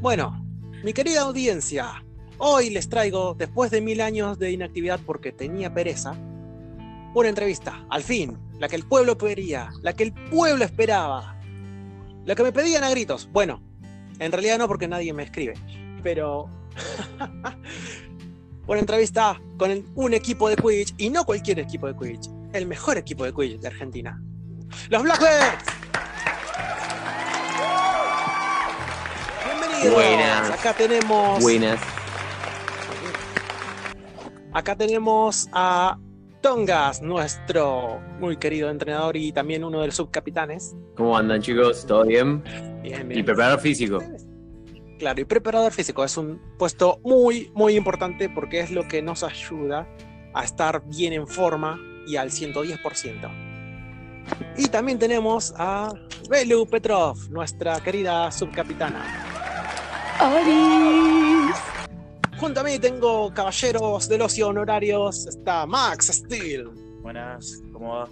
Bueno, mi querida audiencia, hoy les traigo, después de mil años de inactividad porque tenía pereza, una entrevista, al fin, la que el pueblo quería, la que el pueblo esperaba, la que me pedían a gritos. Bueno, en realidad no porque nadie me escribe, pero una entrevista con un equipo de Quidditch y no cualquier equipo de Quidditch, el mejor equipo de Quidditch de Argentina. Los Blackbirds. Bienvenidos. Buenas. Acá tenemos Buenas. Acá tenemos a Tongas, nuestro muy querido entrenador y también uno de los subcapitanes. ¿Cómo andan chicos? ¿Todo bien? Bien, Y bien. preparador físico. Claro, y preparador físico es un puesto muy, muy importante porque es lo que nos ayuda a estar bien en forma y al 110%. Y también tenemos a Belu Petrov, nuestra querida subcapitana. Junto a mí tengo caballeros del ocio honorarios. Está Max Steel Buenas, ¿cómo va?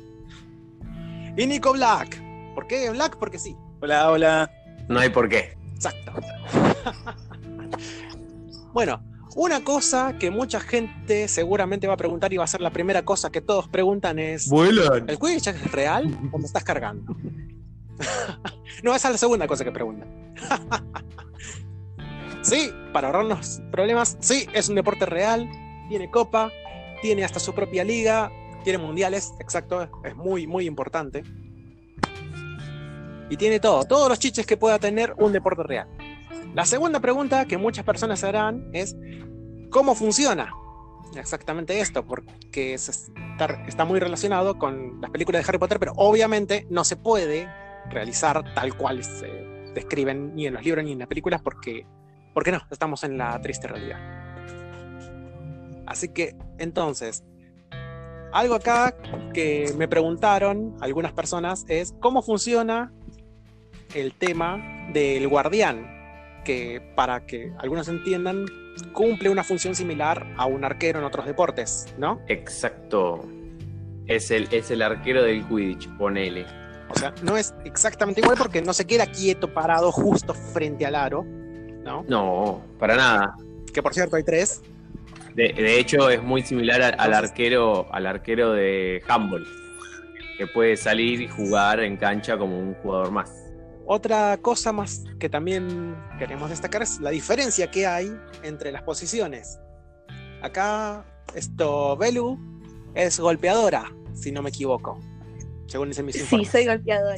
y Nico Black. ¿Por qué Black? Porque sí. Hola, hola. No hay por qué. Exacto. bueno, una cosa que mucha gente seguramente va a preguntar y va a ser la primera cosa que todos preguntan es: ¡Vuelan! ¿el Quidditch es real o me estás cargando? no, esa es la segunda cosa que preguntan. sí, para ahorrarnos problemas, sí, es un deporte real, tiene copa, tiene hasta su propia liga, tiene mundiales, exacto, es muy, muy importante. Y tiene todo, todos los chiches que pueda tener un deporte real. La segunda pregunta que muchas personas harán es, ¿cómo funciona? Exactamente esto, porque es- está, está muy relacionado con las películas de Harry Potter, pero obviamente no se puede realizar tal cual se describen ni en los libros ni en las películas, porque, porque no, estamos en la triste realidad. Así que, entonces, algo acá que me preguntaron algunas personas es, ¿cómo funciona el tema del guardián? que para que algunos entiendan, cumple una función similar a un arquero en otros deportes, ¿no? Exacto. Es el, es el arquero del Quidditch, ponele. O sea, no es exactamente igual porque no se queda quieto, parado justo frente al aro, ¿no? No, para nada. Que por cierto hay tres. De, de hecho, es muy similar a- al arquero, al arquero de handball, que puede salir y jugar en cancha como un jugador más. Otra cosa más que también queremos destacar es la diferencia que hay entre las posiciones. Acá, esto, Belu es golpeadora, si no me equivoco, según dicen mis Sí, informes. soy golpeadora.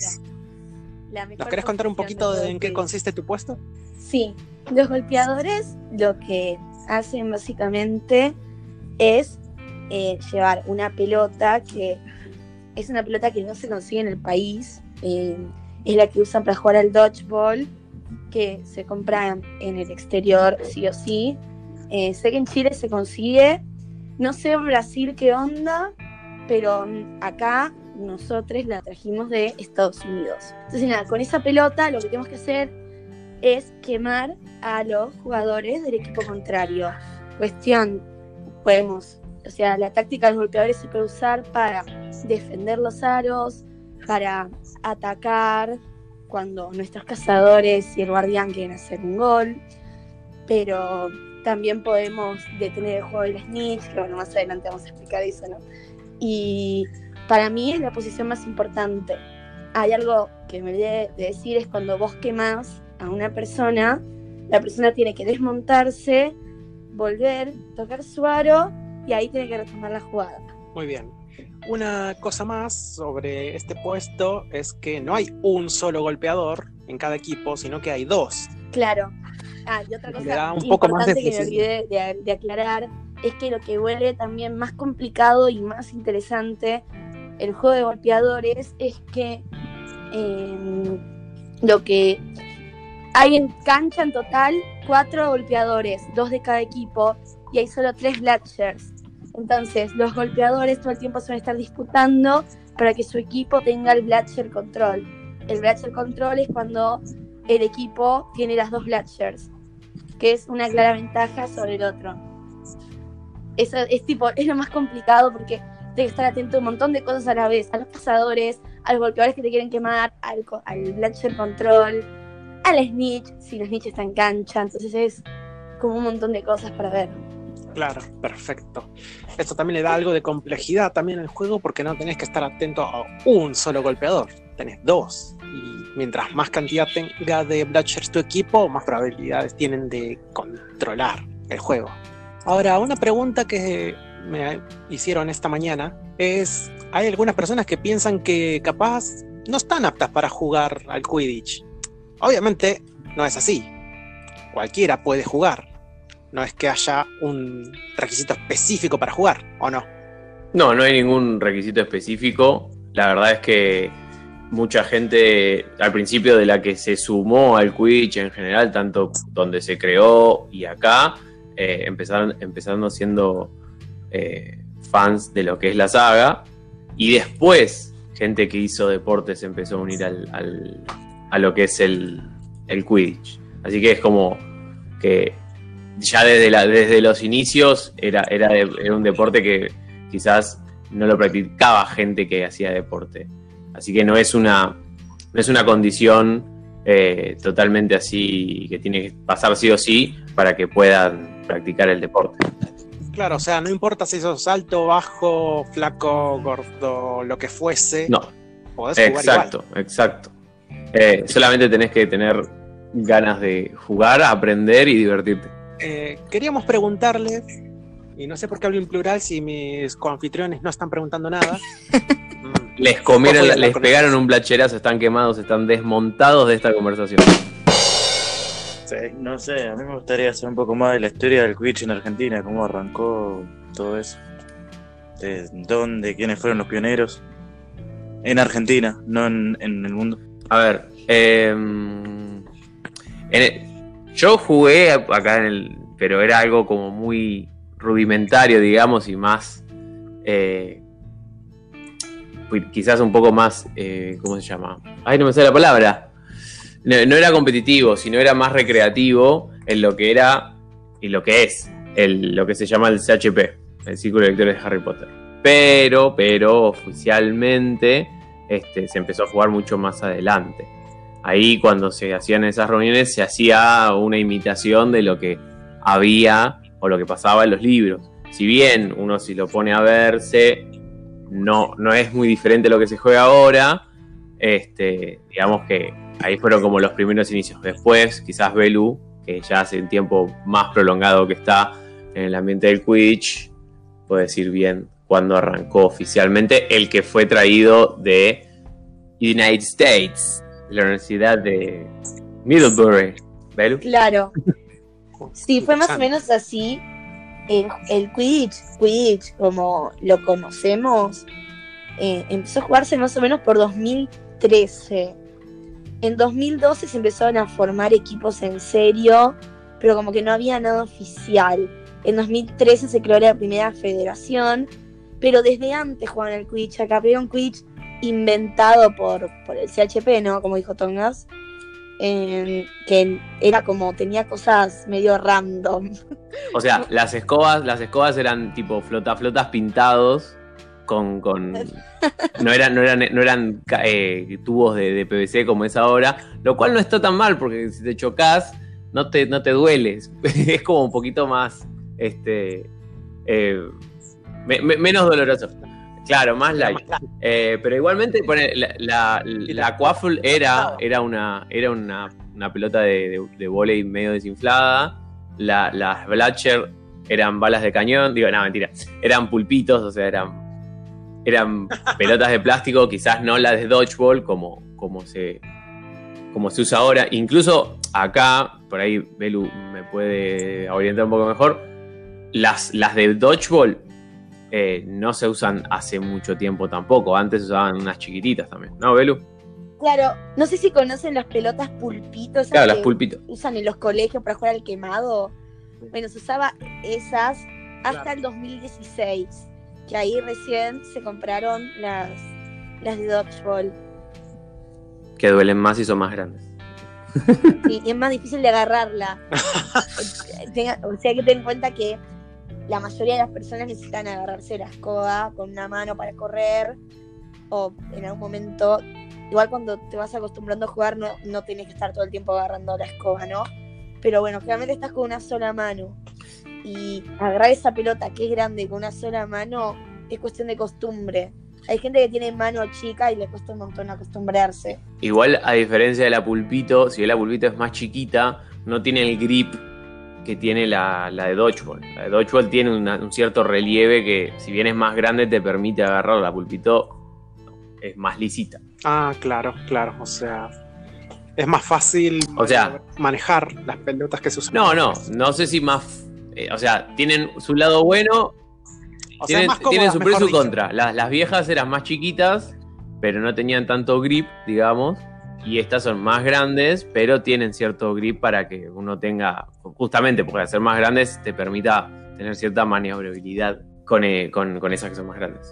La ¿Nos querés contar un poquito de en qué consiste tu puesto? Sí, los golpeadores lo que hacen básicamente es eh, llevar una pelota que es una pelota que no se consigue en el país, eh, es la que usan para jugar al dodgeball, que se compra en el exterior sí o sí. Eh, sé que en Chile se consigue, no sé Brasil qué onda, pero acá nosotros la trajimos de Estados Unidos. Entonces nada, con esa pelota lo que tenemos que hacer es quemar a los jugadores del equipo contrario. Cuestión, podemos, o sea, la táctica de los golpeadores se puede usar para defender los aros, para atacar cuando nuestros cazadores y el guardián quieren hacer un gol, pero también podemos detener el juego del snitch, que bueno, más adelante vamos a explicar eso, ¿no? Y para mí es la posición más importante. Hay algo que me olvidé de decir, es cuando vos quemás a una persona, la persona tiene que desmontarse, volver, tocar su aro y ahí tiene que retomar la jugada. Muy bien. Una cosa más sobre este puesto es que no hay un solo golpeador en cada equipo, sino que hay dos. Claro. Ah, y otra Le cosa da un poco más de que me olvidé de, de aclarar es que lo que vuelve también más complicado y más interesante el juego de golpeadores es que eh, lo que hay en cancha en total cuatro golpeadores, dos de cada equipo, y hay solo tres Blatchers. Entonces, los golpeadores todo el tiempo a estar disputando para que su equipo tenga el Blatcher Control. El Blatcher Control es cuando el equipo tiene las dos Blatchers, que es una clara ventaja sobre el otro. Eso es tipo, es lo más complicado porque que estar atento a un montón de cosas a la vez, a los cazadores, a los golpeadores que te quieren quemar, al, al Blatcher Control, al snitch, si el snitch está en cancha, entonces es como un montón de cosas para ver. Claro, perfecto. Esto también le da algo de complejidad también al juego porque no tenés que estar atento a un solo golpeador, tenés dos. Y mientras más cantidad tenga de Blatchers tu equipo, más probabilidades tienen de controlar el juego. Ahora, una pregunta que me hicieron esta mañana es, hay algunas personas que piensan que capaz no están aptas para jugar al Quidditch. Obviamente no es así. Cualquiera puede jugar. No es que haya un requisito específico para jugar, ¿o no? No, no hay ningún requisito específico. La verdad es que mucha gente al principio de la que se sumó al Quidditch en general, tanto donde se creó y acá, eh, empezaron, empezando siendo eh, fans de lo que es la saga. Y después, gente que hizo deportes empezó a unir al, a lo que es el, el Quidditch. Así que es como que ya desde, desde los inicios era, era, era, un deporte que quizás no lo practicaba gente que hacía deporte. Así que no es una, no es una condición eh, totalmente así que tiene que pasar sí o sí para que puedan practicar el deporte. Claro, o sea, no importa si sos alto, bajo, flaco, gordo, lo que fuese. No. Podés jugar exacto, igual. exacto. Eh, solamente tenés que tener ganas de jugar, aprender y divertirte. Eh, queríamos preguntarle, y no sé por qué hablo en plural si mis coanfitriones no están preguntando nada. les comieron, les pegaron un blacherazo, están quemados, están desmontados de esta conversación. No sé, a mí me gustaría saber un poco más de la historia del Quidditch en Argentina, cómo arrancó todo eso. De dónde, quiénes fueron los pioneros. En Argentina, no en, el mundo. A ver, eh, yo jugué acá en el. Pero era algo como muy rudimentario, digamos, y más. Eh, quizás un poco más. Eh, ¿Cómo se llama? Ay, no me sale la palabra. No, era competitivo, sino era más recreativo en lo que era y lo que es el, lo que se llama el CHP, el Círculo de Lectores de Harry Potter. Pero, pero oficialmente este, se empezó a jugar mucho más adelante. Ahí cuando se hacían esas reuniones se hacía una imitación de lo que había o lo que pasaba en los libros. Si bien uno si lo pone a verse, no, no es muy diferente lo que se juega ahora, este, digamos que ahí fueron como los primeros inicios. Después, quizás Belu, que ya hace un tiempo más prolongado que está en el ambiente del Quidditch, puede decir bien cuándo arrancó oficialmente el que fue traído de United States, de la Universidad de Middlebury. ¿Belu? Claro. Sí, fue más o menos así. El, el Quidditch, Quidditch, como lo conocemos, eh, empezó a jugarse más o menos por 2013. En 2012 se empezaron a formar equipos en serio, pero como que no había nada oficial. En 2013 se creó la primera federación, pero desde antes jugaban el Quidditch acá, pero era un Quidditch inventado por, por el CHP, ¿no? Como dijo Tongas. Eh, que era como, tenía cosas medio random. O sea, las escobas, las escobas eran tipo flota flotas pintados con, con no eran, no eran, no eran eh, tubos de, de, PVC como es ahora, lo cual no está tan mal porque si te chocas no te, no te dueles, es como un poquito más este eh, me, me, menos doloroso. Claro, más light. Eh, pero igualmente pone, la, la, la Quaffle era, era, una, era una, una pelota de, de, de volei medio desinflada. La, las Blatcher eran balas de cañón. Digo, no, mentira. Eran pulpitos, o sea, eran, eran pelotas de plástico, quizás no las de dodgeball como, como, se, como se usa ahora. Incluso acá, por ahí Belu me puede orientar un poco mejor. Las, las de dodgeball eh, no se usan hace mucho tiempo tampoco. Antes usaban unas chiquititas también, ¿no, Belu? Claro, no sé si conocen las pelotas pulpitos. Claro, las pulpitos. Usan en los colegios para jugar al quemado. Bueno, se usaba esas hasta claro. el 2016, que ahí recién se compraron las, las de dodgeball. Que duelen más y son más grandes. Sí, y es más difícil de agarrarla. o sea, hay que tener en cuenta que la mayoría de las personas necesitan agarrarse la escoba con una mano para correr o en algún momento igual cuando te vas acostumbrando a jugar no, no tienes que estar todo el tiempo agarrando la escoba, ¿no? Pero bueno, generalmente estás con una sola mano y agarrar esa pelota que es grande con una sola mano es cuestión de costumbre. Hay gente que tiene mano chica y le cuesta un montón acostumbrarse. Igual, a diferencia de la pulpito, si la pulpito es más chiquita, no tiene el grip que tiene la, la de Dodgeball. La de Dodgeball tiene una- un cierto relieve que, si bien es más grande, te permite agarrar. La pulpito es más lisita. Ah, claro, claro. O sea, es más fácil O sea- manejar las pelotas que se usan. No, no, no sé si más. Eh, o sea, tienen su lado bueno, O tienen, más cómodas, tienen su pro y su dicho. contra. Las, las viejas eran más chiquitas, pero no tenían tanto grip, digamos. Y estas son más grandes, pero tienen cierto grip para que uno tenga, justamente porque al ser más grandes te permita tener cierta maniobrabilidad con, eh, con- con esas que son más grandes.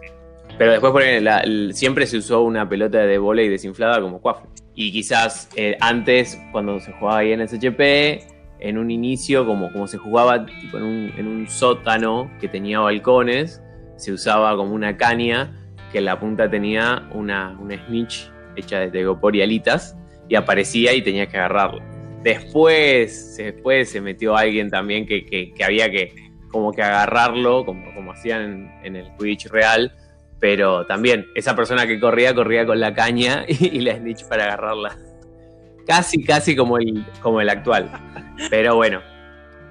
Pero después la- siempre se usó una pelota de volei desinflada como Quaffle. Y quizás eh, antes, cuando se jugaba ahí en SHP, en un inicio, como, como se jugaba en, un, en un sótano que tenía balcones, se usaba como una caña que en la punta tenía una, una snitch hecha de tegopor y alitas y aparecía y tenía que agarrarla. Después, después se metió alguien también que, que- que había que como que agarrarlo, como, como hacían en, en el Quidditch real, pero también esa persona que corría, corría con la caña y, y la snitch para agarrarla. Casi, casi como el, como el actual. Pero bueno,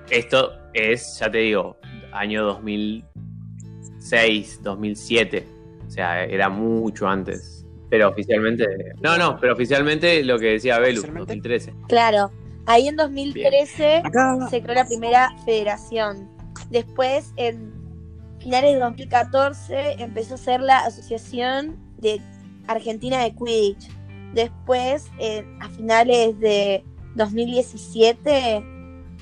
esto es, ya te digo, año 2006, 2007. O sea, era mucho antes. Pero oficialmente. No, no, pero oficialmente lo que decía Belu, ¿Oficialmente? 2013. Claro, ahí en 2013 Acá, se creó la primera federación. Después, en finales de 2014, empezó a ser la Asociación de Argentina de Quidditch. Después, eh, a finales de 2017,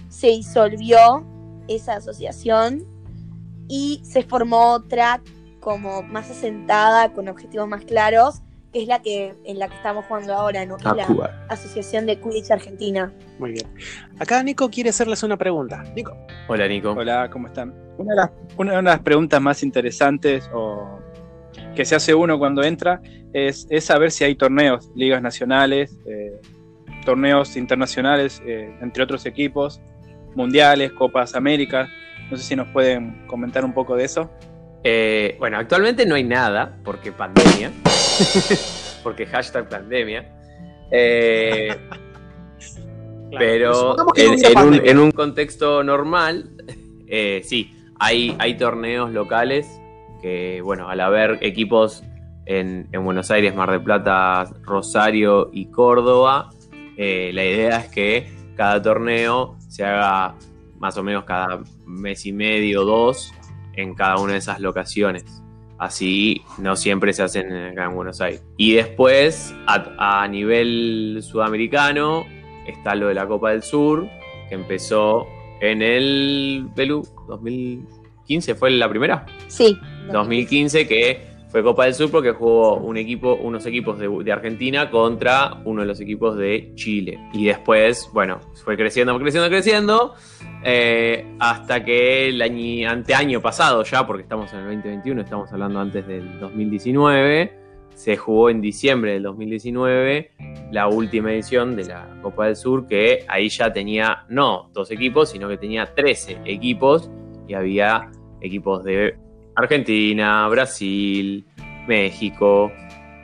se disolvió esa asociación y se formó otra como más asentada, con objetivos más claros, que es la que en la que estamos jugando ahora, ¿no? Que es la Asociación de Quidditch Argentina. muy bien. Acá Nico quiere hacerles una pregunta. Nico, Hola, Nico. Hola, ¿cómo están? Una de, las, una de las preguntas más interesantes o que se hace uno cuando entra es, es saber si hay torneos, ligas nacionales, eh, torneos internacionales eh, entre otros equipos, mundiales, Copas Américas. No sé si nos pueden comentar un poco de eso. Eh, bueno, actualmente no hay nada, porque pandemia. porque hashtag pandemia. Pero que en, un, en un contexto normal, sí, hay, hay torneos locales bueno, al haber equipos en, en Buenos Aires, Mar del Plata, Rosario y Córdoba, eh, la idea es que cada torneo se haga más o menos cada mes y medio, dos, en cada una de esas locaciones. Así no siempre se hacen acá en Buenos Aires. Y después, a, nivel sudamericano, está lo de la Copa del Sur, que empezó en el Perú 2015, ¿fue la primera? Sí. 2015, que fue Copa del Sur porque jugó un equipo, unos equipos de, Argentina contra uno de los equipos de Chile. Y después, bueno, fue creciendo, creciendo, creciendo, eh, hasta que el año, anteaño pasado ya, porque estamos en el 2021, estamos hablando antes del 2019, se jugó en diciembre del 2019 la última edición de la Copa del Sur, que ahí ya tenía no dos equipos, sino que tenía 13 equipos y había equipos de Argentina, Brasil, México,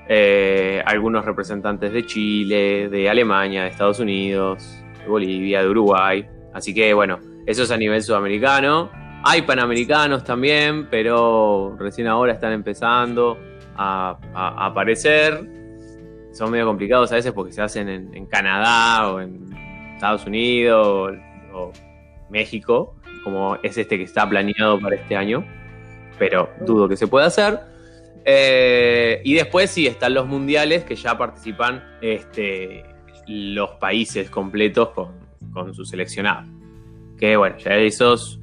eh, algunos representantes de Chile, de Alemania, de Estados Unidos, de Bolivia, de Uruguay. Así que bueno, eso es a nivel sudamericano. Hay panamericanos también, pero recién ahora están empezando a, aparecer. Son medio complicados a veces porque se hacen en, en Canadá o en Estados Unidos o, o México, como es este que está planeado para este año pero dudo que se pueda hacer. Eh, y después sí están los mundiales que ya participan este, los países completos con, con su seleccionado. Que bueno, ya esos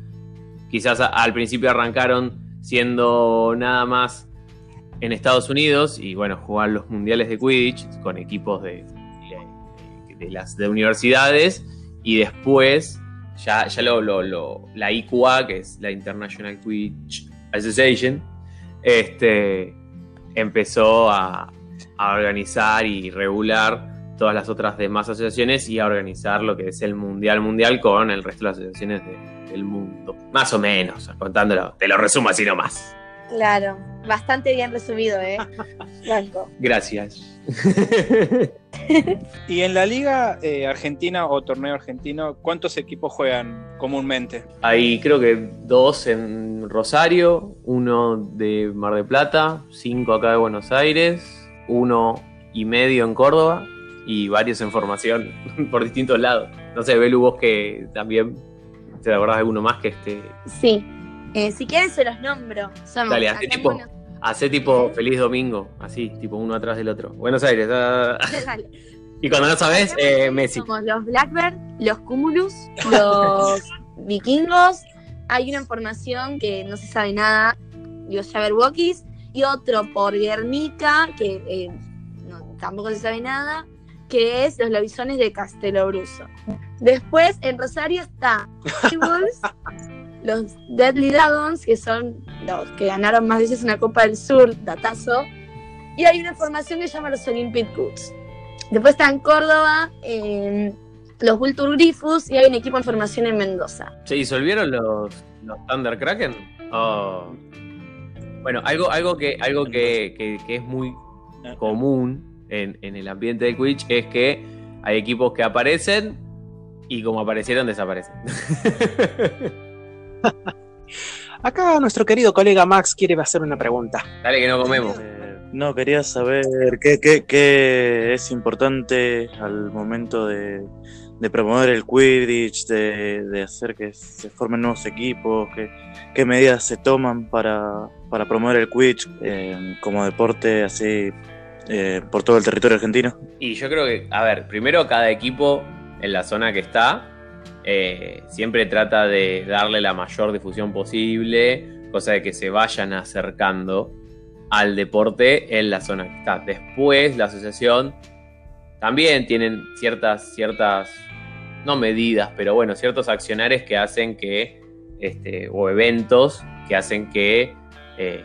quizás al principio arrancaron siendo nada más en Estados Unidos y bueno, jugar los mundiales de Quidditch con equipos de, de, las de universidades y después ya, ya lo- lo- la IQA, que es la International Quidditch Association, este, empezó a, organizar y regular todas las otras demás asociaciones y a organizar lo que es el Mundial Mundial con el resto de las asociaciones de- del mundo. Más o menos, contándolo. Te lo resumo así nomás. Claro, bastante bien resumido, ¿eh? Franco. Gracias. Y en la liga eh, argentina o torneo argentino, ¿cuántos equipos juegan comúnmente? Hay creo que dos en Rosario, uno de Mar de Plata, cinco acá de Buenos Aires, uno y medio en Córdoba y varios en formación por distintos lados. No sé, Belu, vos que también te acordás de alguno más que este. Sí. Eh, si quieren se los nombro. Somos Dale, en tipo- Buenos- Hace tipo Feliz Domingo, así, tipo uno atrás del otro. Buenos Aires. ah. Y cuando no sabes, eh, Messi. Somos los Blackbird, los Cumulus, los Vikingos. Hay una información que no se sabe nada, los Jabberwockies, y otro por Guernica, que eh, no, tampoco se sabe nada, que es los Lobisones de Castelobruso. Después en Rosario está los Deadly Dragons, que son los que ganaron más veces una Copa del Sur, datazo. Y hay una formación que se llama los Olympic Goods. Después está en Córdoba, eh, los Vulture Grifus y hay un equipo en formación en Mendoza. ¿Se disolvieron los, los Thunder Kraken? Bueno, algo, algo, que, algo que- que es muy común en, en el ambiente de Twitch es que hay equipos que aparecen y como aparecieron desaparecen. Acá nuestro querido colega Max quiere hacer una pregunta. Dale que no comemos. Eh, no, quería saber qué, qué- qué es importante al momento de, de promover el Quidditch, de, de hacer que se formen nuevos equipos, qué, qué medidas se toman para, para promover el Quidditch eh, como deporte así eh, por todo el territorio argentino. Y yo creo que, a ver, primero cada equipo en la zona que está eh, siempre trata de darle la mayor difusión posible, cosa de que se vayan acercando al deporte en la zona que está. Después la asociación también tienen ciertas, ciertas, no medidas, pero bueno, ciertos accionarios que hacen que, este, o eventos que hacen que eh,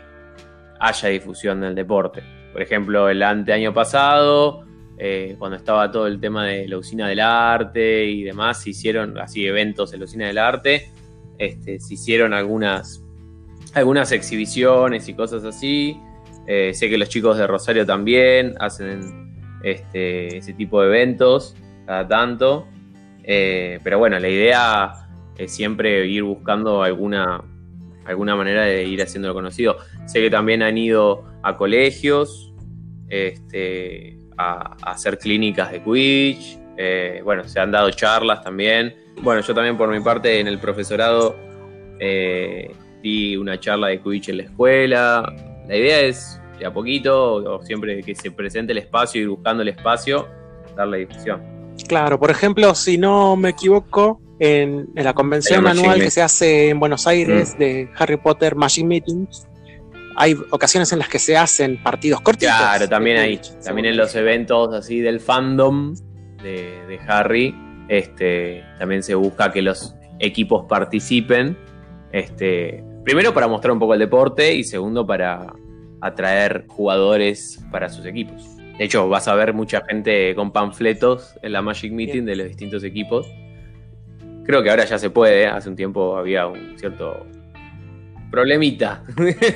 haya difusión del deporte. Por ejemplo, el anteaño pasado, eh, cuando estaba todo el tema de la usina del arte y demás, se hicieron así eventos en la usina del arte, este, se hicieron algunas, algunas exhibiciones y cosas así. Eh, sé que los chicos de Rosario también hacen este, ese tipo de eventos cada tanto. Eh, pero bueno, la idea es siempre ir buscando alguna, alguna manera de ir haciéndolo conocido. Sé que también han ido a colegios este, a, a hacer clínicas de Quidditch. eh, bueno, se han dado charlas también. Bueno, yo también por mi parte en el profesorado eh, di una charla de Quidditch en la escuela. La idea es de a poquito, o siempre que se presente el espacio, ir buscando el espacio, darle difusión. Claro, por ejemplo, si no me equivoco, en, en la convención anual que se hace en Buenos Aires de Harry Potter Magic Meetings, hay ocasiones en las que se hacen partidos cortitos. Claro, también ahí, también en los eventos así del fandom de, de Harry, este, también se busca que los equipos participen. Este, primero para mostrar un poco el deporte y segundo para atraer jugadores para sus equipos. De hecho, vas a ver mucha gente con panfletos en la Magic Meeting de los distintos equipos. Creo que ahora ya se puede, hace un tiempo había un cierto problemita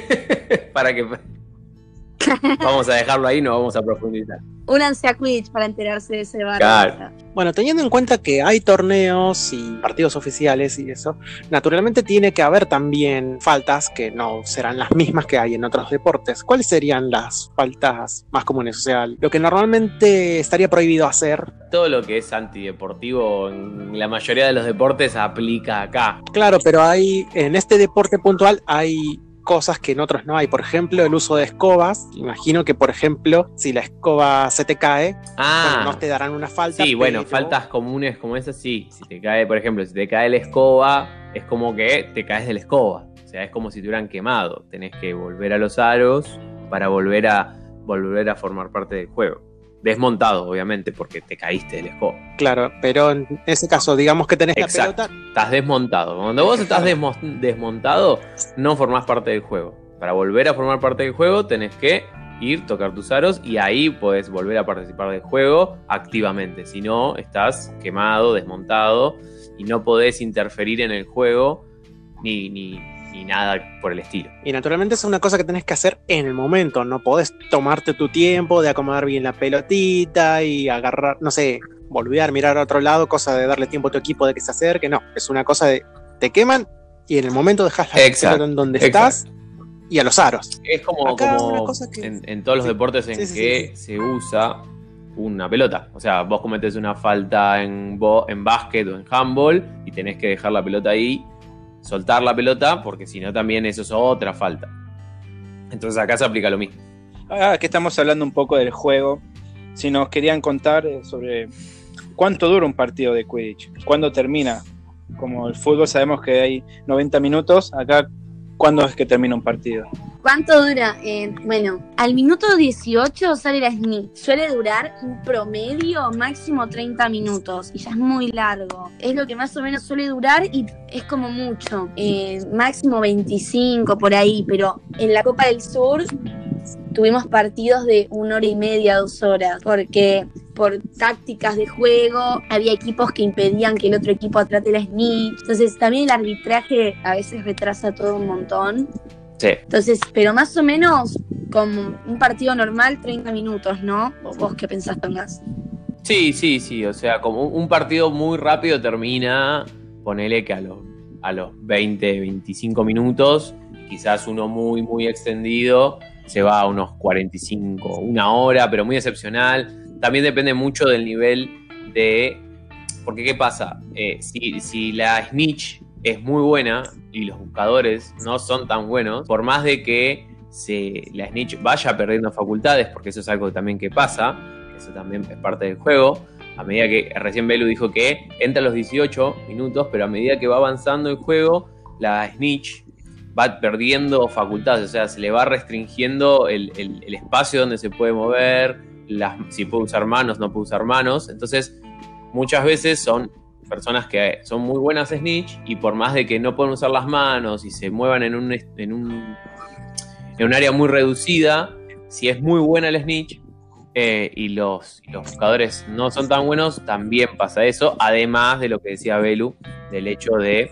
para que vamos a dejarlo ahí, no vamos a profundizar. Únanse a Quidditch para enterarse de ese bar. Claro. Bueno, teniendo en cuenta que hay torneos y partidos oficiales y eso, naturalmente tiene que haber también faltas que no serán las mismas que hay en otros deportes. ¿Cuáles serían las faltas más comunes? O sea, lo que normalmente estaría prohibido hacer. Todo lo que es antideportivo en la mayoría de los deportes aplica acá. Claro, pero hay en este deporte puntual hay cosas que en otros no hay. Por ejemplo, el uso de escobas. Imagino que, por ejemplo, si la escoba se te cae, Ah, bueno, no te darán una falta. sí, bueno, faltas comunes como esas, sí. Si te cae, por ejemplo, si te cae la escoba, es como que te caes de la escoba. O sea, es como si te hubieran quemado. Tenés que volver a los aros para volver a, volver a formar parte del juego. Desmontado, obviamente, porque te caíste de la escoba. Claro, pero en ese caso, digamos que tenés Exacto. la pelota. Estás desmontado. Cuando vos estás desmo- desmontado, no formás parte del juego. Para volver a formar parte del juego, tenés que ir, tocar tus aros y ahí puedes volver a participar del juego activamente. Si no, estás quemado, desmontado y no podés interferir en el juego ni, ni, ni nada por el estilo. Y naturalmente es una cosa que tenés que hacer en el momento, no podés tomarte tu tiempo de acomodar bien la pelotita y agarrar, no sé, volver, mirar a otro lado, cosa de darle tiempo a tu equipo de que se acerque, no, es una cosa de te queman y en el momento dejas la Exacto, pelota en donde estás y a los aros. Es como, Acá como que- en, en todos los deportes en Sí, sí, que se usa una pelota. O sea, vos cometes una falta en, bo- en básquet o en handball y tenés que dejar la pelota ahí, soltar la pelota, porque si no también eso es otra falta. Entonces acá se aplica lo mismo. Ah, que estamos hablando un poco del juego. Si nos querían contar eh, sobre cuánto dura un partido de Quidditch, cuándo termina. Como el fútbol sabemos que hay 90 minutos, acá, ¿cuándo es que termina un partido? ¿Cuánto dura? Eh, bueno, al minuto 18 sale la SNI. Suele durar un promedio máximo 30 minutos y ya es muy largo. Es lo que más o menos suele durar y es como mucho. Eh, máximo 25 por ahí, pero en la Copa del Sur tuvimos partidos de una hora y media, dos horas, porque por tácticas de juego había equipos que impedían que el otro equipo atrate la snitch. Entonces también el arbitraje a veces retrasa todo un montón. Sí. Entonces, pero más o menos como un partido normal, 30 minutos, ¿no? ¿O ¿Vos qué pensás, Tomás? Sí, sí, sí. O sea, como un un partido muy rápido termina, ponele que a los, a los 20, 25 minutos, quizás uno muy, muy extendido, se va a unos 45, una hora, pero muy excepcional. También depende mucho del nivel de... Porque, ¿qué pasa? Eh, si, si la snitch es muy buena y los buscadores no son tan buenos, por más de que se, la snitch vaya perdiendo facultades, porque eso es algo también que pasa, eso también es parte del juego. A medida que recién Belu dijo que entra a los 18 minutos, pero a medida que va avanzando el juego, la Snitch va perdiendo facultades, o sea, se le va restringiendo el, el- espacio donde se puede mover, si puede usar manos, no puede usar manos. Entonces, muchas veces son personas que son muy buenas Snitch y por más de que no pueden usar las manos y se muevan en un, en un, en un área muy reducida, si es muy buena el Snitch, eh, y, los, y los buscadores no son tan buenos, también pasa eso, además de lo que decía Belu, del hecho de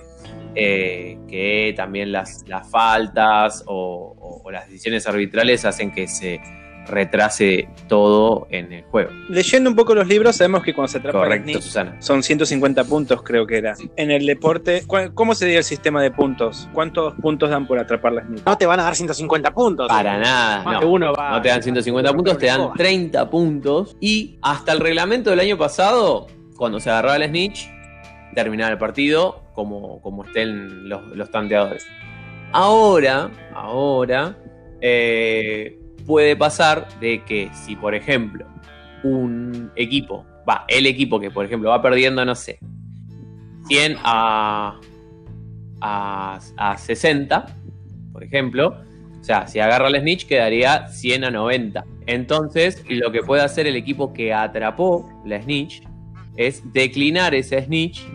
eh, que también las, las faltas o, las decisiones arbitrales hacen que se retrase todo en el juego. Leyendo un poco los libros, sabemos que cuando se atrapa la Correcto, snitch, Susana. son 150 puntos, creo que era. En el deporte, ¿cu- ¿cómo sería el sistema de puntos? ¿Cuántos puntos dan por atrapar la snitch? No te van a dar 150 puntos. Para nada, Más no. que uno va- No te dan 150 puntos, te dan 30 puntos. Y hasta el reglamento del año pasado, cuando se agarraba el snitch, terminaba el partido como, como estén los, los tanteadores. Ahora, ahora, eh, puede pasar de que si, por ejemplo, un equipo, va, el equipo que, por ejemplo, va perdiendo, no sé, 100 a, a, a 60, por ejemplo, o sea, si agarra el snitch quedaría 100 a 90. Entonces, lo que puede hacer el equipo que atrapó la snitch es declinar ese snitch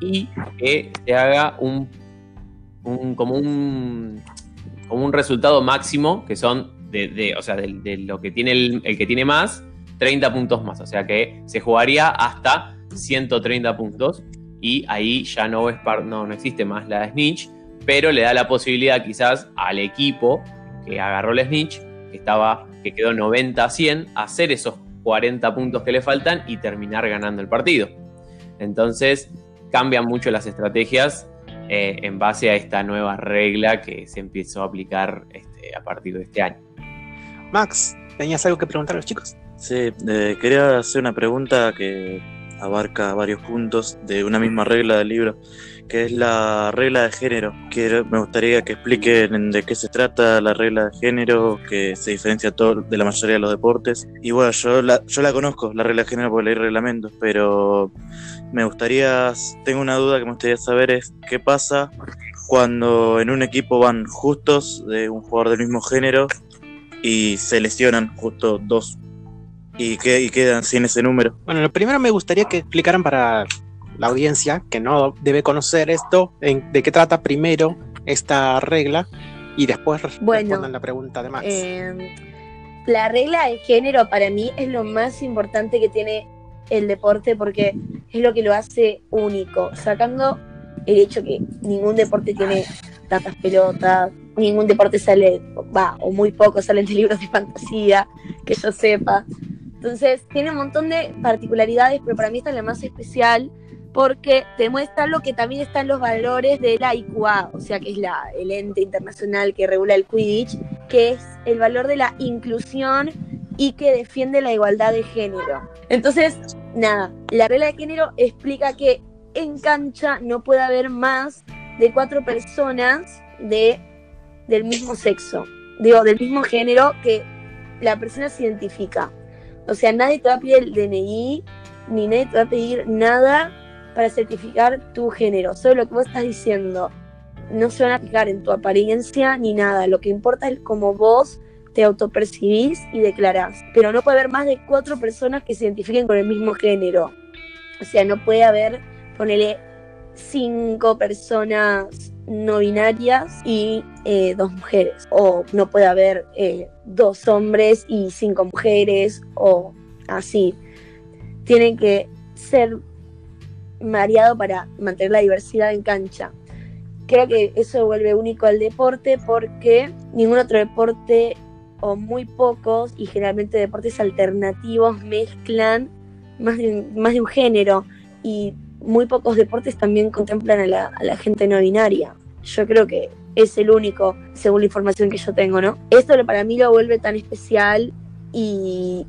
y que se haga un, un- como un como un resultado máximo que son de, o sea, de, lo que tiene el, que tiene más 30 puntos más, o sea que se jugaría hasta 130 puntos y ahí ya no es no, no existe más la snitch, pero le da la posibilidad quizás al equipo que agarró la snitch, que estaba que quedó 90 a 100, hacer esos 40 puntos que le faltan y terminar ganando el partido. Entonces cambian mucho las estrategias eh, en base a esta nueva regla que se empezó a aplicar este, a partir de este año. Max, ¿tenías algo que preguntar a los chicos? Sí, eh, quería hacer una pregunta que abarca varios puntos de una misma regla del libro, que es la regla de género. Quiero, me gustaría que expliquen de qué se trata la regla de género, que se diferencia todo de la mayoría de los deportes. Y bueno, yo la, yo la conozco, la regla de género, porque leí reglamentos, pero me gustaría, tengo una duda que me gustaría saber es qué pasa cuando en un equipo van justos de un jugador del mismo género y se lesionan justo dos y, que, y quedan sin ese número. Bueno, lo primero me gustaría que explicaran para la audiencia que no debe conocer esto, en- de qué trata primero esta regla y después Bueno, respondan la pregunta de Max. Eh, la regla de género para mí es lo más importante que tiene el deporte porque es lo que lo hace único, sacando el hecho que ningún deporte tiene tantas pelotas, ningún deporte sale, va, o muy poco salen de libros de fantasía, que yo sepa. Entonces, tiene un montón de particularidades, pero para mí esta es la más especial porque demuestra lo que también están los valores de la IQA, o sea, que es la, el ente internacional que regula el Quidditch, que es el valor de la inclusión y que defiende la igualdad de género. Entonces, nada, la regla de género explica que en cancha no puede haber más de cuatro personas de, del mismo sexo, digo, del mismo género que la persona se identifica. O sea, nadie te va a pedir el DNI, ni nadie te va a pedir nada para certificar tu género, solo lo que vos estás diciendo. No se van a fijar en tu apariencia ni nada, lo que importa es cómo vos te autopercibís y declarás. Pero no puede haber más de cuatro personas que se identifiquen con el mismo género. O sea, no puede haber, ponele, cinco personas no binarias y eh, dos mujeres. O no puede haber eh, dos hombres y cinco mujeres o así. Tienen que ser variado para mantener la diversidad en cancha. Creo que eso vuelve único al deporte porque ningún otro deporte o muy pocos y generalmente deportes alternativos mezclan más de, más de un género y muy pocos deportes también contemplan a la, gente no binaria. Yo creo que es el único, según la información que yo tengo, ¿no? Esto para mí lo vuelve tan especial y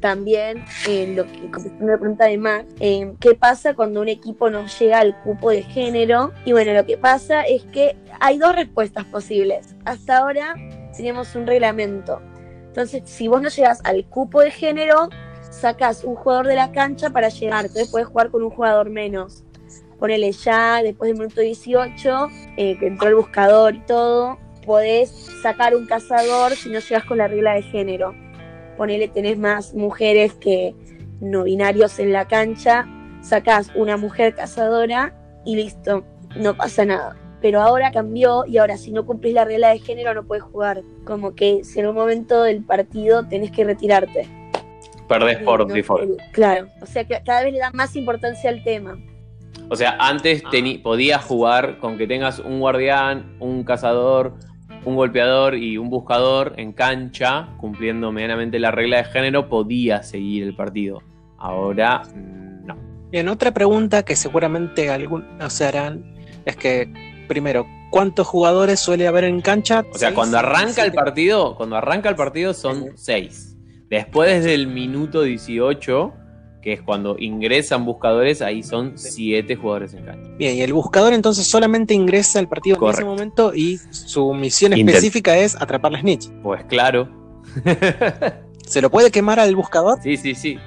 también en lo que contestando la pregunta de Max, en qué pasa cuando un equipo no llega al cupo de género. Y bueno, lo que pasa es que hay dos respuestas posibles. Hasta ahora teníamos un reglamento. Entonces, si vos no llegas al cupo de género, sacas un jugador de la cancha para llegar. Entonces puedes jugar con un jugador menos. Ponele ya, después del minuto 18, eh, que entró el buscador y todo, podés sacar un cazador si no llegas con la regla de género. Ponele, tenés más mujeres que no binarios en la cancha, sacás una mujer cazadora y listo, no pasa nada. Pero ahora cambió y ahora si no cumplís la regla de género no puedes jugar. Como que si en un momento del partido tenés que retirarte. Perdés por No, default. claro, o sea que cada vez le da más importancia al tema. O sea, antes teni- podías jugar con que tengas un guardián, un cazador, un golpeador y un buscador en cancha, cumpliendo medianamente la regla de género, podías seguir el partido. Ahora, no. Bien, otra pregunta que seguramente algunos se harán es que, primero, ¿cuántos jugadores suele haber en cancha? O sea, ¿Seis? cuando arranca el partido, cuando arranca el partido son seis. Después del minuto 18, que es cuando ingresan buscadores, ahí son siete jugadores en cancha. Bien, y el buscador entonces solamente ingresa al partido en ese momento y su misión Intent- específica es atrapar la snitch. Pues claro. ¿Se lo puede quemar al buscador? Sí, sí, sí.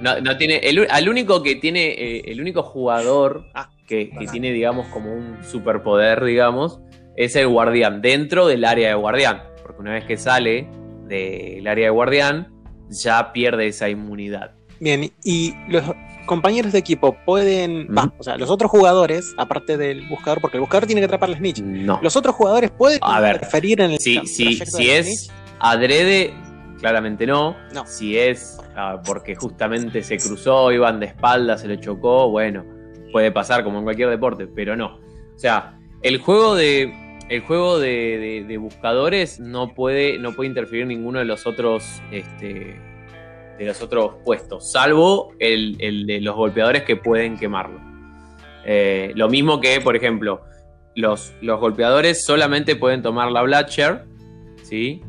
No, no tiene. El, al único que tiene. eh, el único jugador Ah, que, tiene, digamos, como un superpoder, digamos, es el guardián, dentro del área de guardián. Porque una vez que sale del área de guardián, ya pierde esa inmunidad. Bien, y los compañeros de equipo pueden, va, Ujú. o sea, los otros jugadores, aparte del buscador, porque el buscador tiene que atrapar la snitch, No. los otros jugadores pueden A ver, interferir en el Si, si, si es adrede, claramente no. No. Si es ah, porque justamente se cruzó, iban de espalda, se le chocó, bueno, puede pasar como en cualquier deporte, pero no. O sea, el juego de. El juego de, buscadores no puede, no puede interferir ninguno de los otros. Este, de los otros puestos. Salvo el, de los golpeadores que pueden quemarlo. Eh, lo mismo que, por ejemplo, los, los golpeadores solamente pueden tomar la Blatcher, ¿sí?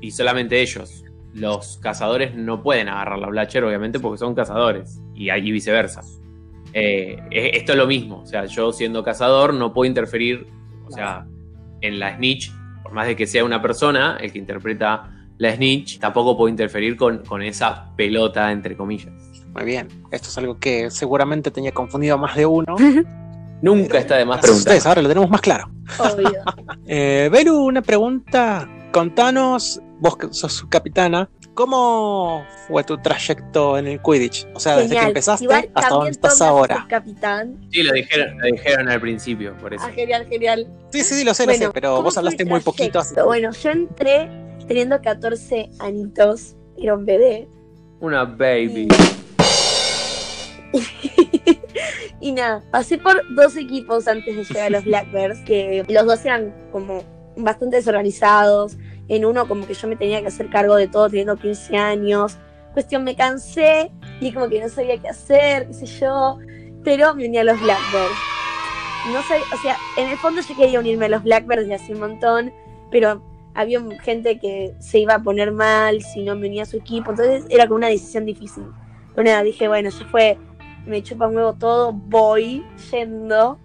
Y solamente ellos. Los cazadores no pueden agarrar la Blatcher, obviamente, porque son cazadores. Y, y viceversa. Eh, esto es lo mismo. O sea, yo siendo cazador no puedo interferir, o sea, en la snitch, por más de que sea una persona el que interpreta la snitch, tampoco puedo interferir con, con esa pelota, entre comillas. Muy bien, esto es algo que seguramente tenía confundido a más de uno. Nunca está de más a ustedes, preguntar. ahora lo tenemos más claro. Obvio. Eh, Belu, una pregunta. Contanos, vos que sos su capitana, ¿cómo fue tu trayecto en el Quidditch? O sea, desde que empezaste Igual hasta donde estás ahora. capitán. Sí, lo dijeron, lo dijeron al principio, por eso. Ah, genial, genial. Sí, sí, sí, lo sé, lo sé, pero ¿cómo vos hablaste muy poquito. así? Bueno, yo entré teniendo 14 añitos, era un bebé. Una baby. y nada, pasé por dos equipos antes de llegar a los Blackbirds, que los dos eran como bastante desorganizados. En uno como que yo me tenía que hacer cargo de todo teniendo 15 años. Cuestión, me cansé y como que no sabía qué hacer, qué sé yo. Pero me uní a los Blackbirds. No sé, o sea, en el fondo yo quería unirme a los Blackbirds de hace un montón, pero había gente que se iba a poner mal si no me unía a su equipo, entonces era como una decisión difícil. Pero nada, dije, bueno, ya fue, me chupa un huevo todo, voy yendo.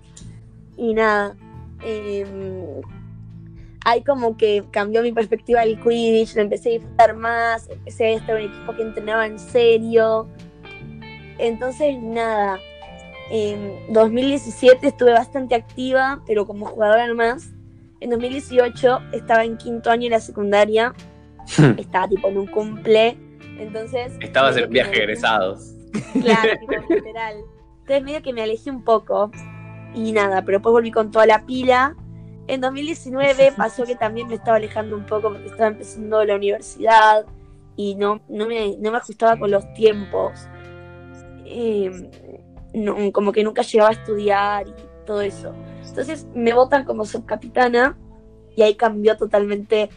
Y nada, em, ahí como que cambió mi perspectiva del Quidditch, lo empecé a disfrutar más, empecé a estar en un equipo que entrenaba en serio. Entonces, nada, en 2017 estuve bastante activa, pero como jugadora nomás. En 2018 estaba en quinto año de la secundaria, estaba tipo en un cumple, entonces... Estabas en viaje me- egresados. Claro, tipo, literal. Entonces medio que me alejé un poco y nada, pero después volví con toda la pila. En 2019 pasó que también me estaba alejando un poco porque estaba empezando la universidad y no, no, me, no me ajustaba con los tiempos. Eh, no, como que nunca llegaba a estudiar y todo eso. Entonces me votan como subcapitana y ahí cambió totalmente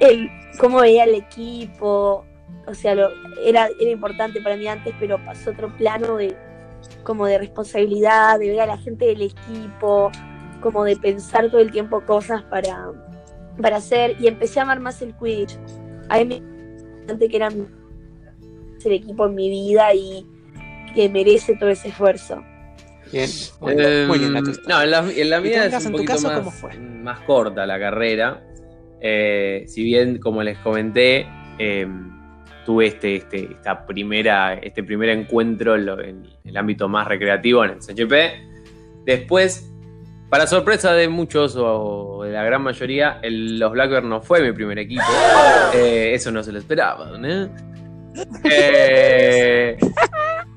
el cómo veía el equipo. O sea, lo, era, era importante para mí antes, pero pasó otro plano de como de responsabilidad, de ver a la gente del equipo, como de pensar todo el tiempo cosas para, para hacer y empecé a amar más el Quidditch. A mí me que era mi- el equipo en mi vida y que merece todo ese esfuerzo. Bien, muy bien, Eh, muy bien la tuya. no, en la, en la ¿Y mía es un en tu poquito caso, más, cómo fue? más corta la carrera. Eh, si bien, como les comenté, eh, tuve este, este, esta primera, este primer encuentro en, lo- en el ámbito más recreativo en el CHP. Después, para sorpresa de muchos o de la gran mayoría, el- los Blackbird no fue mi primer equipo. Eh, eso no se lo esperaba, ¿no? Eh,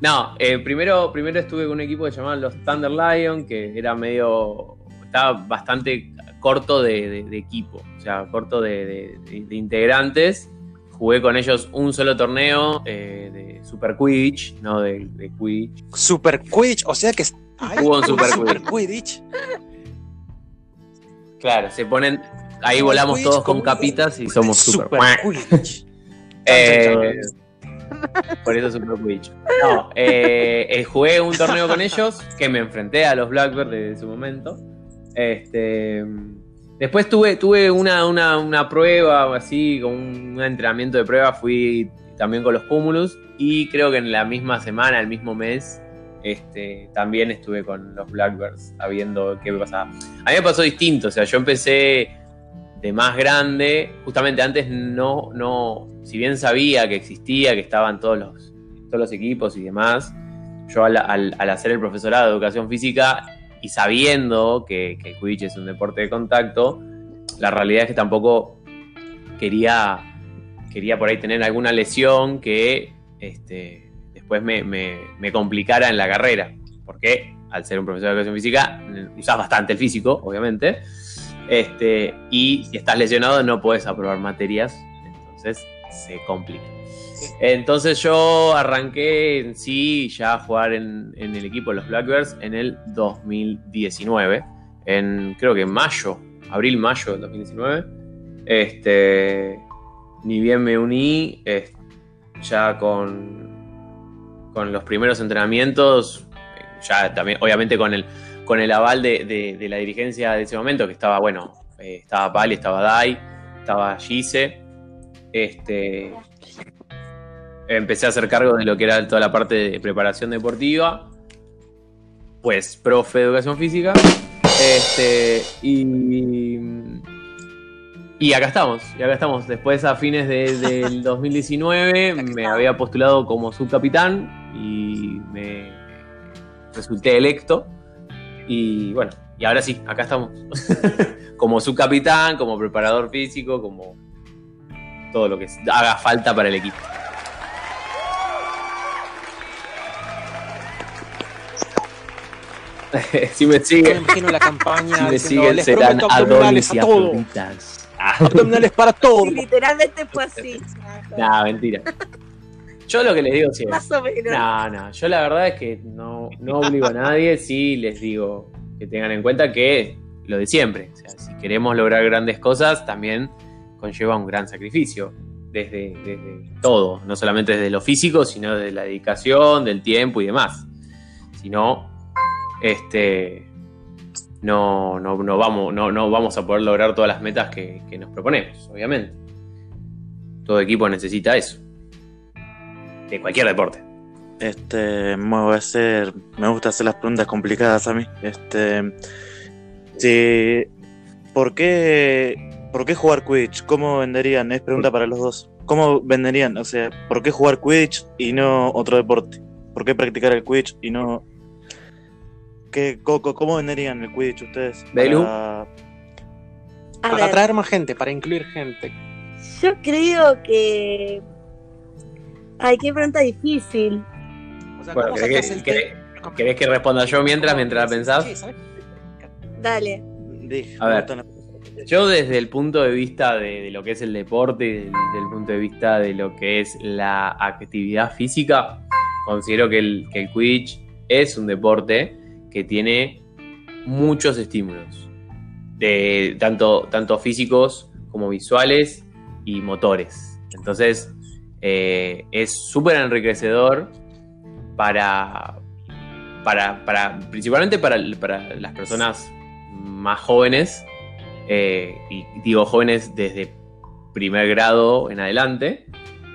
no, eh, primero, primero estuve con un equipo que se llamaba los Thunder Lion, que era medio. estaba bastante corto de, de- de equipo, o sea, corto de, de- integrantes. Jugué con ellos un solo torneo eh, de Super Quidditch, no de, de Quidditch. Super Quidditch, o sea que. Ay, Hubo un Super Super Quidditch. Quidditch. Claro, se ponen. Ahí volamos todos con capitas y somos Super. Eh, por eso Super Quidditch. No, eh, eh, jugué un torneo con ellos que me enfrenté a los Blackbird desde su momento. Este, después tuve, tuve una, una, una prueba, así, con un, entrenamiento de prueba. Fui también con los Cumulus y creo que en la misma semana, el mismo mes, este, también estuve con los Blackbirds, sabiendo qué me pasaba. A mí me pasó distinto, o sea, yo empecé de más grande, justamente antes no, no, si bien sabía que existía, que estaban todos los, todos los equipos y demás, yo al, al- hacer el profesorado de educación física y sabiendo que, que el Quidditch es un deporte de contacto, la realidad es que tampoco quería, quería por ahí tener alguna lesión que este, después me, me- me complicara en la carrera, porque al ser un profesor de educación física usas bastante el físico, obviamente, este, y si estás lesionado no puedes aprobar materias, entonces se complica. Entonces yo arranqué en sí ya a jugar en, en el equipo de los Blackbirds en el 2019, en creo que en mayo, abril-mayo del 2019. Este, ni bien me uní, ya con, con los primeros entrenamientos, ya también, obviamente con el, con el aval de, de- de la dirigencia de ese momento, que estaba, bueno, eh, estaba Pali, estaba Dai, estaba Gise. Este, empecé a hacer cargo de lo que era toda la parte de preparación deportiva, pues profe de educación física. Este, y, y acá estamos, y acá estamos. Después, a fines de- del 2019, me había postulado como subcapitán y me resulté electo. Y bueno, y ahora sí, acá estamos. como subcapitán, como preparador físico, como todo lo que haga falta para el equipo. si me Yo me siguen, imagino la campaña si me siguen les serán abdominales a todos. Abdominales para todos. Sí, literalmente fue así. No, mentira. Yo lo que les digo siempre. Más o menos. No, no, yo la verdad es que no, no obligo a nadie, sí les digo que tengan en cuenta que lo de siempre, o sea, si queremos lograr grandes cosas, también conlleva un gran sacrificio, desde, desde todo, no solamente desde lo físico, sino de la dedicación, del tiempo y demás. Si no, este, no, no, no, vamos, no, no vamos a poder lograr todas las metas que, que nos proponemos, obviamente. Todo equipo necesita eso. De cualquier deporte. Este, me voy a hacer, me gusta hacer las preguntas complicadas a mí. Este, si, ¿por qué, por qué jugar Quidditch? ¿Cómo venderían? Es pregunta para los dos. ¿Cómo venderían? O sea, ¿por qué jugar Quidditch y no otro deporte? ¿Por qué practicar el Quidditch y no ¿Qué, co- co- ¿Cómo venderían el Quidditch ustedes? Belu. Para- Para atraer más gente, para incluir gente. yo creo que. Ay, qué pregunta difícil. O sea, Bueno, ¿cómo ¿querés que, el querés- tema? querés que responda yo mientras, mientras la pensás? Sí, ¿sabes? Dale. A ver. Yo desde el punto de vista de, de lo que es el deporte, desde el punto de vista de lo que es la actividad física, considero que el, que el Quidditch es un deporte que tiene muchos estímulos, de, tanto, tanto físicos como visuales y motores. Entonces, eh, es súper enriquecedor para, para, para, principalmente para, para las personas más jóvenes, eh, y digo jóvenes desde primer grado en adelante,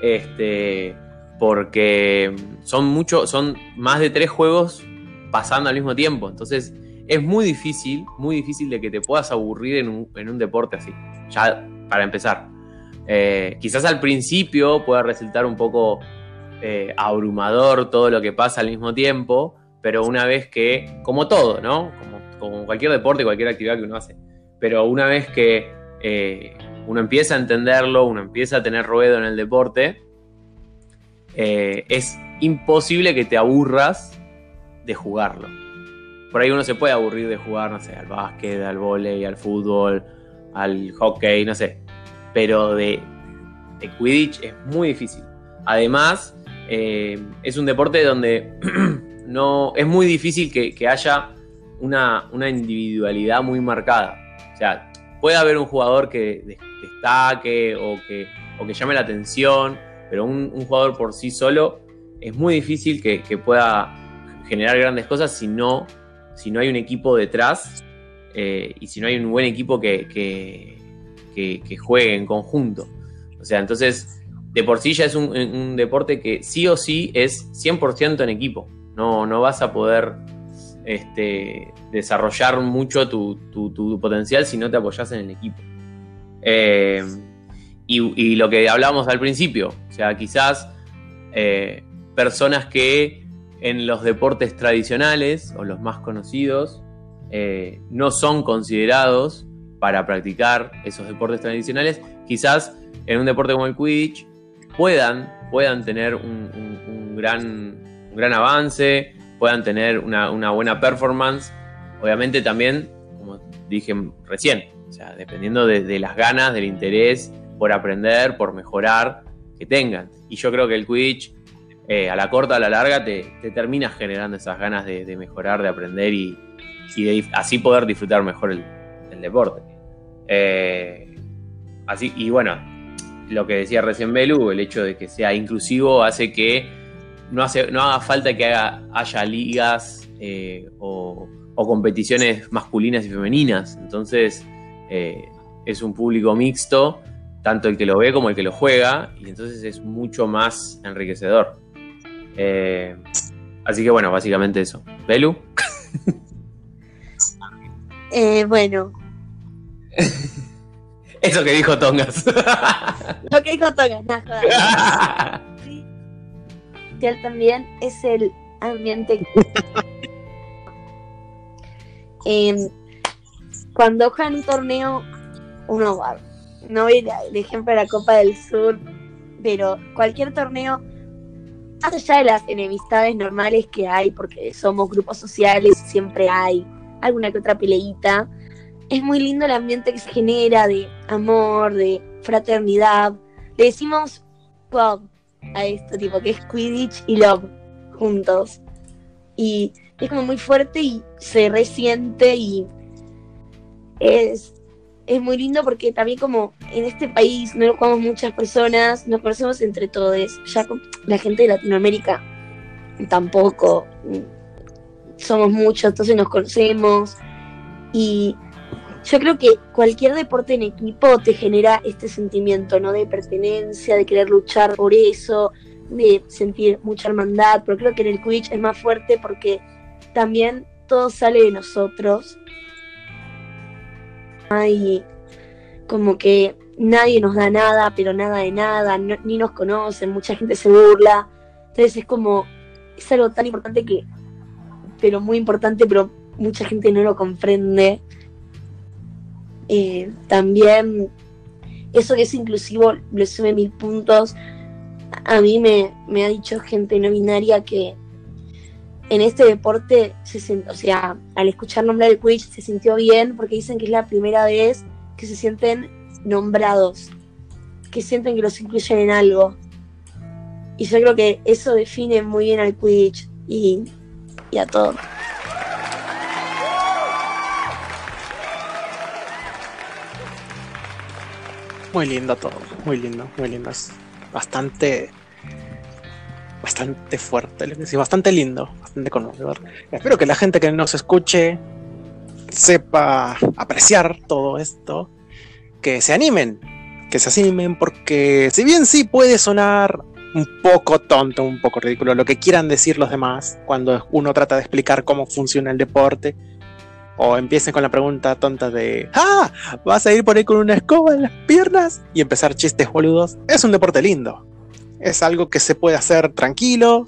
este, porque son mucho, son más de tres juegos pasando al mismo tiempo. Entonces es muy difícil, muy difícil de que te puedas aburrir en un, en un deporte así. Ya para empezar. Eh, quizás al principio pueda resultar un poco eh, abrumador todo lo que pasa al mismo tiempo, pero una vez que, como todo, ¿no? Como, cualquier deporte, cualquier actividad que uno hace, pero una vez que eh, uno empieza a entenderlo, uno empieza a tener ruedo en el deporte, es imposible que te aburras de jugarlo. Por ahí uno se puede aburrir de jugar, no sé, al básquet, al vóley, al fútbol, al hockey, no sé. Pero de, de Quidditch es muy difícil. Además, eh, es un deporte donde no es muy difícil que, que haya una, una individualidad muy marcada. O sea, puede haber un jugador que des- destaque o que, o que llame la atención, pero un, jugador por sí solo es muy difícil que, que pueda generar grandes cosas si no, si no hay un equipo detrás eh, y si no hay un buen equipo que, que- que juegue en conjunto. O sea, entonces, de por sí ya es un, deporte que sí o sí es 100% en equipo. No, no vas a poder este, desarrollar mucho tu, potencial si no te apoyas en el equipo. Eh, y, y lo que hablábamos al principio, o sea, quizás eh, personas que en los deportes tradicionales o los más conocidos eh, no son considerados para practicar esos deportes tradicionales, quizás en un deporte como el Quidditch puedan, puedan tener un, gran, un gran avance, puedan tener una, buena performance. Obviamente también, como dije recién, o sea, dependiendo de, las ganas, del interés por aprender, por mejorar que tengan. Y yo creo que el Quidditch, eh, a la corta, a la larga, te, te termina generando esas ganas de, mejorar, de aprender y, de así poder disfrutar mejor el deporte. Eh, así, y bueno, lo que decía recién Belu, el hecho de que sea inclusivo hace que no, hace, no haga falta que haya ligas eh, o, competiciones masculinas y femeninas. Entonces, eh, es un público mixto, tanto el que lo ve como el que lo juega, y entonces es mucho más enriquecedor. Así que bueno, básicamente eso. ¿Belu? Bueno, Eso que dijo Tongas. lo que dijo Toga, nada, joda. Social también es el ambiente. Em, cuando juegan un torneo, uno va. No voy de ejemplo a la Copa del Sur, pero cualquier torneo, más allá de las enemistades normales que hay, porque somos grupos sociales, siempre hay alguna que otra peleita. Es muy lindo el ambiente que se genera de amor, de fraternidad. Le decimos pub a esto, tipo, que es Quidditch y Love juntos. Y es como muy fuerte y se resiente y es, es muy lindo porque también como en este país no lo jugamos muchas personas, nos conocemos entre todos. Ya la gente de Latinoamérica tampoco mm, somos muchos, entonces nos conocemos. Y yo creo que cualquier deporte en equipo te genera este sentimiento, ¿no? De pertenencia, de querer luchar por eso, de sentir mucha hermandad, pero creo que en el Quidditch es más fuerte porque también todo sale de nosotros. Hay como que nadie nos da nada, pero nada de nada, ni nos conocen, mucha gente se burla. Entonces es como, es algo tan importante que, pero muy importante, pero mucha gente no lo comprende. Eh, también eso que es inclusivo le sube mil puntos. A mí me, ha dicho gente no binaria que en este deporte, se o sea, al escuchar nombrar el Quidditch se sintió bien porque dicen que es la primera vez que se sienten nombrados, que sienten que los incluyen en algo. Y yo creo que eso define muy bien al Quidditch y, y a todo. Muy lindo todo, muy lindo, muy lindo. Es bastante, bastante fuerte, le decía, bastante lindo, bastante conmovedor. Espero que la gente que nos escuche sepa apreciar todo esto, que se animen, que se animen, porque si bien sí puede sonar un poco tonto, un poco ridículo, lo que quieran decir los demás cuando uno trata de explicar cómo funciona el deporte, o empiecen con la pregunta tonta de ¡Ah! ¿Vas a ir por ahí con una escoba en las piernas? Y empezar chistes boludos. Es un deporte lindo. Es algo que se puede hacer tranquilo.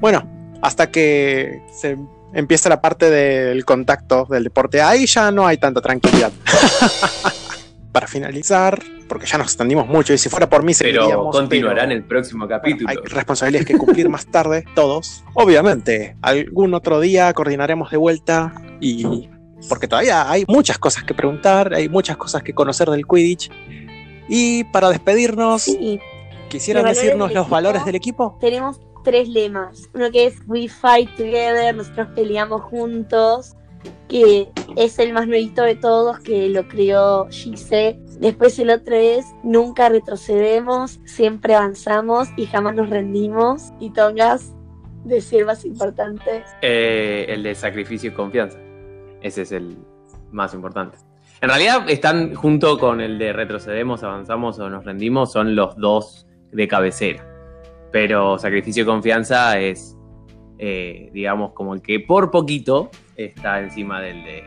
Bueno, hasta que se empieza la parte del contacto del deporte. Ahí ya no hay tanta tranquilidad. Para finalizar, porque ya nos extendimos mucho y si fuera por mí Pero seguiríamos, continuará en pero- el próximo capítulo. hay responsabilidades que cumplir más tarde, todos. Obviamente, algún otro día coordinaremos de vuelta y porque todavía hay muchas cosas que preguntar, hay muchas cosas que conocer del Quidditch. Y para despedirnos, Sí, quisieran Los decirnos los equipo. valores del equipo. tenemos tres lemas. Uno que es We Fight Together, nosotros peleamos juntos, que es el más nuevito de todos, que lo creó Gise. Después el otro es Nunca retrocedemos, siempre avanzamos y jamás nos rendimos. Y Tongas, decir más importante. Eh, el de sacrificio y confianza. Ese es el más importante. En realidad están junto con el de retrocedemos, avanzamos o nos rendimos, son los dos de cabecera. Pero sacrificio y confianza es, eh, digamos, como el que por poquito está encima del de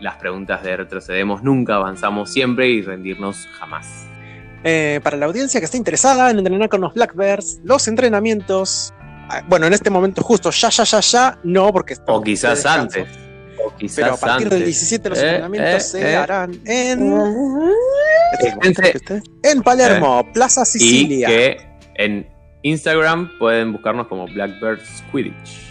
las preguntas de retrocedemos nunca, avanzamos siempre y rendirnos jamás. Eh, para la audiencia que está interesada en entrenar con los Black Bears, los entrenamientos. ah, Bueno, en este momento justo ya, ya, ya, ya, no, porque O quizás antes. O quizás Pero a partir antes. del 17 los Eh, entrenamientos se harán en. Esténse- En Palermo, Plaza Y Sicilia. que en Instagram pueden buscarnos como Blackbirds Quidditch.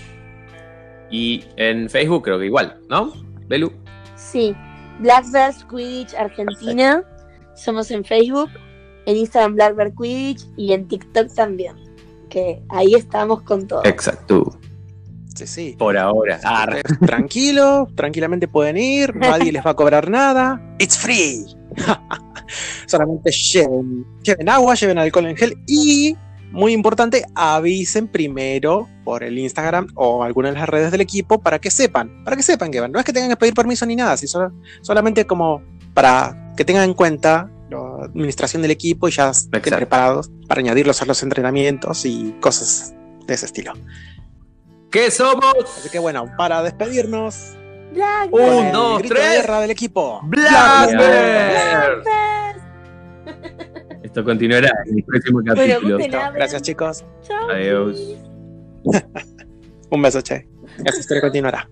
Y en Facebook creo que igual, ¿no? Belu. Sí, Blackbird Quidditch Argentina. Somos en Facebook, en Instagram Blackbird Quidditch y en TikTok también. Que ahí estamos con todo. Exacto. Sí, sí. Por ahora. Ar. Tranquilo, tranquilamente pueden ir, nadie les va a cobrar nada. It's free. Solamente lleven, lleven agua, lleven alcohol en gel y, muy importante, avisen primero por el Instagram o alguna de las redes del equipo para que sepan, para que sepan que van. No es que tengan que pedir permiso ni nada, sino solamente como para que tengan en cuenta la administración del equipo y ya estén Exacto. preparados para añadirlos a los entrenamientos y cosas de ese estilo. ¿Qué somos? Así que bueno, para despedirnos, con Un, dos, grito de guerra del equipo. Blackbird. Esto continuará en el próximo capítulo. Gracias chicos. Chau. Adiós. Un beso, che. Esta historia continuará.